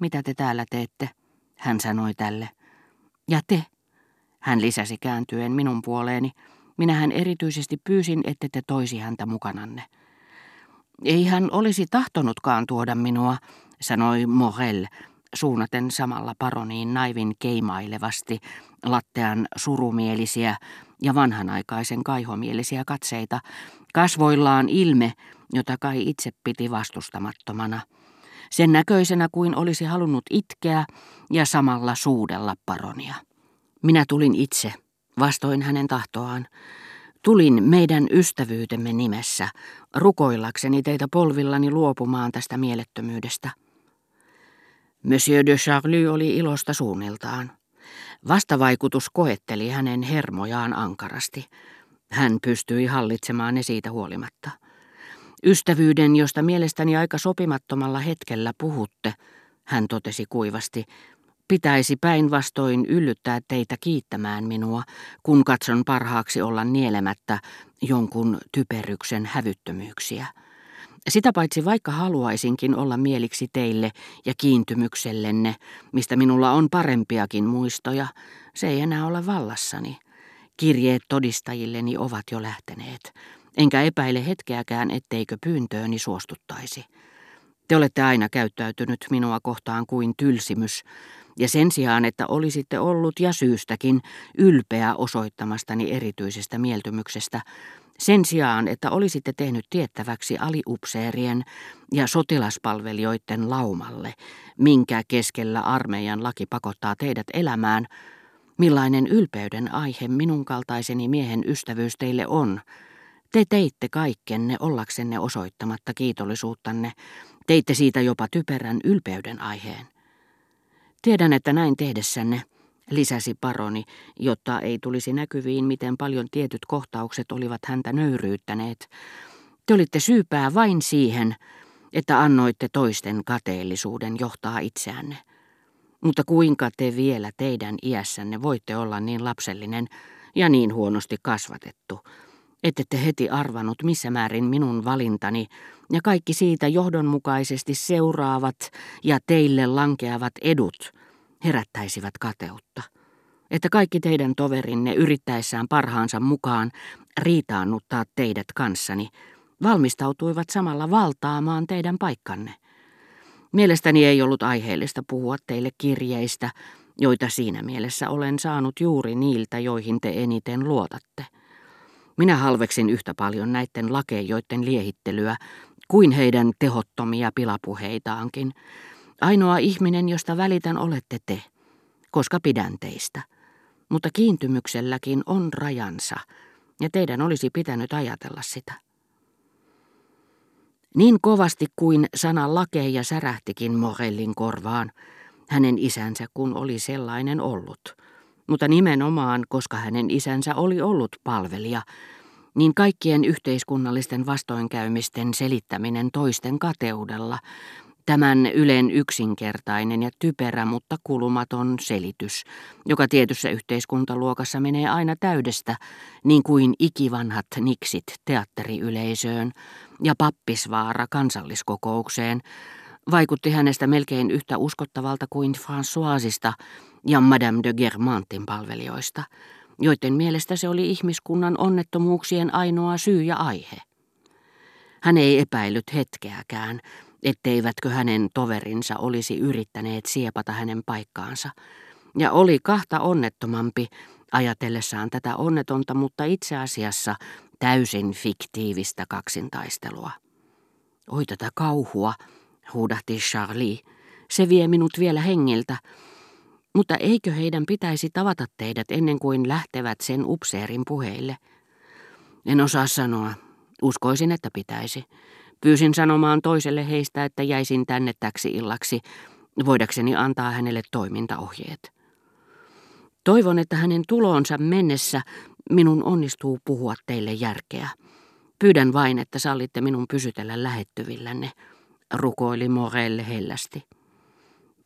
mitä te täällä teette, hän sanoi tälle. Ja te, hän lisäsi kääntyen minun puoleeni. Minähän erityisesti pyysin, että te toisi häntä mukananne. Ei hän olisi tahtonutkaan tuoda minua, sanoi Morel, suunnaten samalla paroniin naivin keimailevasti lattean surumielisiä ja vanhanaikaisen kaihomielisiä katseita, kasvoillaan ilme, jota kai itse piti vastustamattomana. Sen näköisenä kuin olisi halunnut itkeä ja samalla suudella paronia. Minä tulin itse, vastoin hänen tahtoaan. Tulin meidän ystävyytemme nimessä, rukoillakseni teitä polvillani luopumaan tästä mielettömyydestä. Monsieur de Charlie oli ilosta suunniltaan. Vastavaikutus koetteli hänen hermojaan ankarasti. Hän pystyi hallitsemaan ne siitä huolimatta. Ystävyyden, josta mielestäni aika sopimattomalla hetkellä puhutte, hän totesi kuivasti, pitäisi päinvastoin yllyttää teitä kiittämään minua, kun katson parhaaksi olla nielemättä jonkun typeryksen hävyttömyyksiä. Sitä paitsi vaikka haluaisinkin olla mieliksi teille ja kiintymyksellenne, mistä minulla on parempiakin muistoja, se ei enää ole vallassani. Kirjeet todistajilleni ovat jo lähteneet, enkä epäile hetkeäkään, etteikö pyyntööni suostuttaisi. Te olette aina käyttäytynyt minua kohtaan kuin tylsimys, ja sen sijaan, että olisitte ollut ja syystäkin ylpeä osoittamastani erityisestä mieltymyksestä, sen sijaan, että olisitte tehnyt tiettäväksi aliupseerien ja sotilaspalvelijoiden laumalle, minkä keskellä armeijan laki pakottaa teidät elämään, millainen ylpeyden aihe minun kaltaiseni miehen ystävyys teille on. Te teitte kaikkenne ollaksenne osoittamatta kiitollisuuttanne, teitte siitä jopa typerän ylpeyden aiheen. Tiedän, että näin tehdessänne lisäsi paroni, jotta ei tulisi näkyviin, miten paljon tietyt kohtaukset olivat häntä nöyryyttäneet. Te olitte syypää vain siihen, että annoitte toisten kateellisuuden johtaa itseänne. Mutta kuinka te vielä teidän iässänne voitte olla niin lapsellinen ja niin huonosti kasvatettu, ette te heti arvanut missä määrin minun valintani ja kaikki siitä johdonmukaisesti seuraavat ja teille lankeavat edut – herättäisivät kateutta. Että kaikki teidän toverinne yrittäessään parhaansa mukaan riitaannuttaa teidät kanssani, valmistautuivat samalla valtaamaan teidän paikkanne. Mielestäni ei ollut aiheellista puhua teille kirjeistä, joita siinä mielessä olen saanut juuri niiltä, joihin te eniten luotatte. Minä halveksin yhtä paljon näiden lakeijoiden liehittelyä kuin heidän tehottomia pilapuheitaankin, Ainoa ihminen, josta välitän, olette te, koska pidän teistä. Mutta kiintymykselläkin on rajansa, ja teidän olisi pitänyt ajatella sitä. Niin kovasti kuin sana lakeja särähtikin Morellin korvaan, hänen isänsä kun oli sellainen ollut, mutta nimenomaan, koska hänen isänsä oli ollut palvelija, niin kaikkien yhteiskunnallisten vastoinkäymisten selittäminen toisten kateudella Tämän Ylen yksinkertainen ja typerä, mutta kulumaton selitys, joka tietyssä yhteiskuntaluokassa menee aina täydestä, niin kuin ikivanhat niksit teatteriyleisöön ja pappisvaara kansalliskokoukseen, vaikutti hänestä melkein yhtä uskottavalta kuin Françoisista ja Madame de Germantin palvelijoista, joiden mielestä se oli ihmiskunnan onnettomuuksien ainoa syy ja aihe. Hän ei epäillyt hetkeäkään, etteivätkö hänen toverinsa olisi yrittäneet siepata hänen paikkaansa, ja oli kahta onnettomampi ajatellessaan tätä onnetonta, mutta itse asiassa täysin fiktiivistä kaksintaistelua. Oi tätä kauhua, huudahti Charlie. Se vie minut vielä hengiltä. Mutta eikö heidän pitäisi tavata teidät ennen kuin lähtevät sen upseerin puheille? En osaa sanoa. Uskoisin, että pitäisi. Pyysin sanomaan toiselle heistä, että jäisin tänne täksi illaksi, voidakseni antaa hänelle toimintaohjeet. Toivon, että hänen tulonsa mennessä minun onnistuu puhua teille järkeä. Pyydän vain, että sallitte minun pysytellä lähettyvillänne, rukoili Morelle hellästi.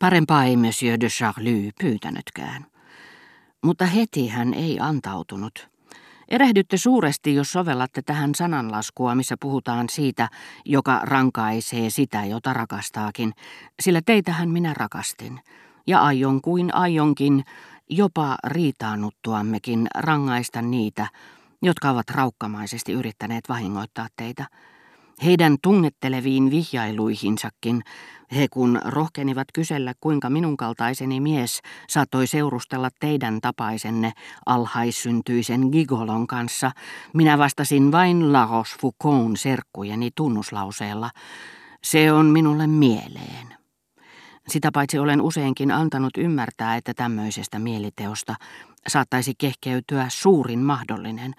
Parempaa ei Monsieur de Charlie pyytänytkään. Mutta heti hän ei antautunut. Erehdytte suuresti, jos sovellatte tähän sananlaskua, missä puhutaan siitä, joka rankaisee sitä, jota rakastaakin, sillä teitähän minä rakastin. Ja aion kuin aionkin, jopa riitaannuttuammekin rangaista niitä, jotka ovat raukkamaisesti yrittäneet vahingoittaa teitä. Heidän tunnetteleviin vihjailuihinsakin he kun rohkenivat kysellä, kuinka minun kaltaiseni mies saattoi seurustella teidän tapaisenne alhaissyntyisen gigolon kanssa, minä vastasin vain Lagos Foucaultin serkkujeni tunnuslauseella. Se on minulle mieleen. Sitä paitsi olen useinkin antanut ymmärtää, että tämmöisestä mieliteosta saattaisi kehkeytyä suurin mahdollinen,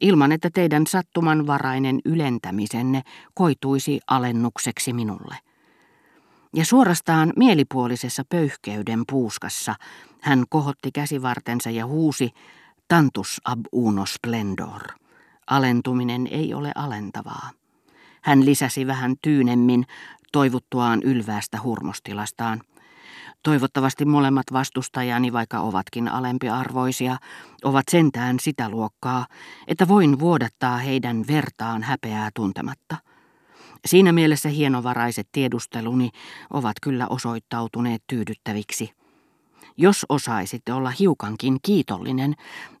ilman että teidän sattumanvarainen ylentämisenne koituisi alennukseksi minulle. Ja suorastaan mielipuolisessa pöyhkeyden puuskassa hän kohotti käsivartensa ja huusi tantus ab uno splendor. Alentuminen ei ole alentavaa. Hän lisäsi vähän tyynemmin toivuttuaan ylväästä hurmostilastaan. Toivottavasti molemmat vastustajani, vaikka ovatkin alempiarvoisia, ovat sentään sitä luokkaa, että voin vuodattaa heidän vertaan häpeää tuntematta. Siinä mielessä hienovaraiset tiedusteluni ovat kyllä osoittautuneet tyydyttäviksi. Jos osaisitte olla hiukankin kiitollinen,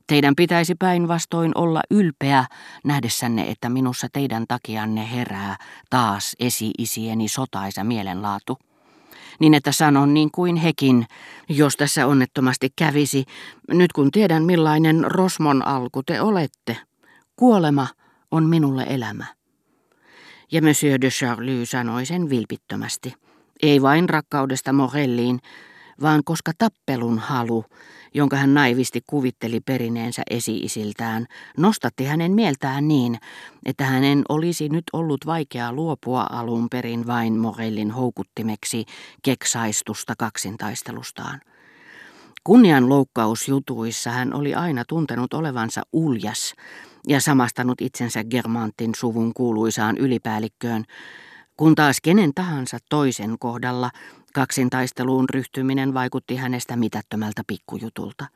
teidän pitäisi päinvastoin olla ylpeä nähdessänne, että minussa teidän takianne herää taas esi-isieni sotaisa mielenlaatu. Niin että sanon niin kuin hekin, jos tässä onnettomasti kävisi, nyt kun tiedän millainen rosmon alku te olette. Kuolema on minulle elämä. Ja Monsieur de Charlie sanoi sen vilpittömästi. Ei vain rakkaudesta Morelliin, vaan koska tappelun halu, jonka hän naivisti kuvitteli perineensä esi-isiltään, nostatti hänen mieltään niin, että hänen olisi nyt ollut vaikea luopua alun perin vain Morellin houkuttimeksi keksaistusta kaksintaistelustaan. Kunnian loukkausjutuissa hän oli aina tuntenut olevansa uljas ja samastanut itsensä Germantin suvun kuuluisaan ylipäällikköön, kun taas kenen tahansa toisen kohdalla kaksintaisteluun ryhtyminen vaikutti hänestä mitättömältä pikkujutulta.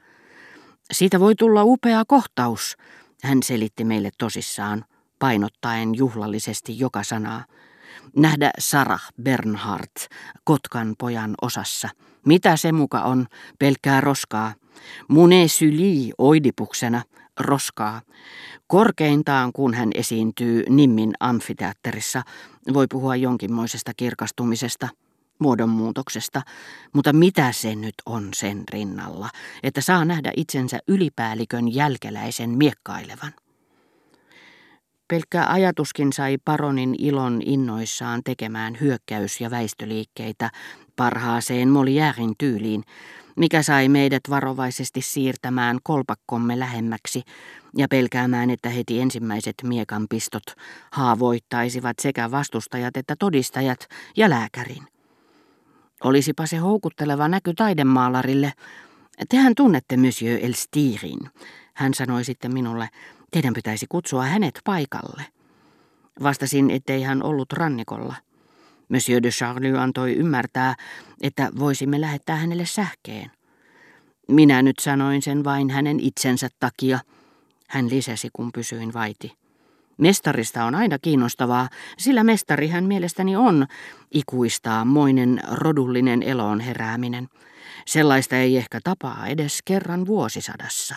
Siitä voi tulla upea kohtaus, hän selitti meille tosissaan, painottaen juhlallisesti joka sanaa. Nähdä Sarah Bernhardt, Kotkan pojan osassa. Mitä se muka on? Pelkkää roskaa. Mune syli oidipuksena, roskaa. Korkeintaan, kun hän esiintyy Nimmin amfiteatterissa, voi puhua jonkinmoisesta kirkastumisesta, muodonmuutoksesta, mutta mitä se nyt on sen rinnalla, että saa nähdä itsensä ylipäällikön jälkeläisen miekkailevan? Pelkkä ajatuskin sai paronin ilon innoissaan tekemään hyökkäys- ja väistöliikkeitä parhaaseen Moliärin tyyliin, mikä sai meidät varovaisesti siirtämään kolpakkomme lähemmäksi ja pelkäämään, että heti ensimmäiset miekanpistot haavoittaisivat sekä vastustajat että todistajat ja lääkärin. Olisipa se houkutteleva näky taidemaalarille. Tehän tunnette Monsieur Elstirin. Hän sanoi sitten minulle, teidän pitäisi kutsua hänet paikalle. Vastasin, ettei hän ollut rannikolla. Monsieur de Charlie antoi ymmärtää, että voisimme lähettää hänelle sähkeen. Minä nyt sanoin sen vain hänen itsensä takia, hän lisäsi, kun pysyin vaiti. Mestarista on aina kiinnostavaa, sillä mestari hän mielestäni on ikuistaa moinen rodullinen eloon herääminen. Sellaista ei ehkä tapaa edes kerran vuosisadassa.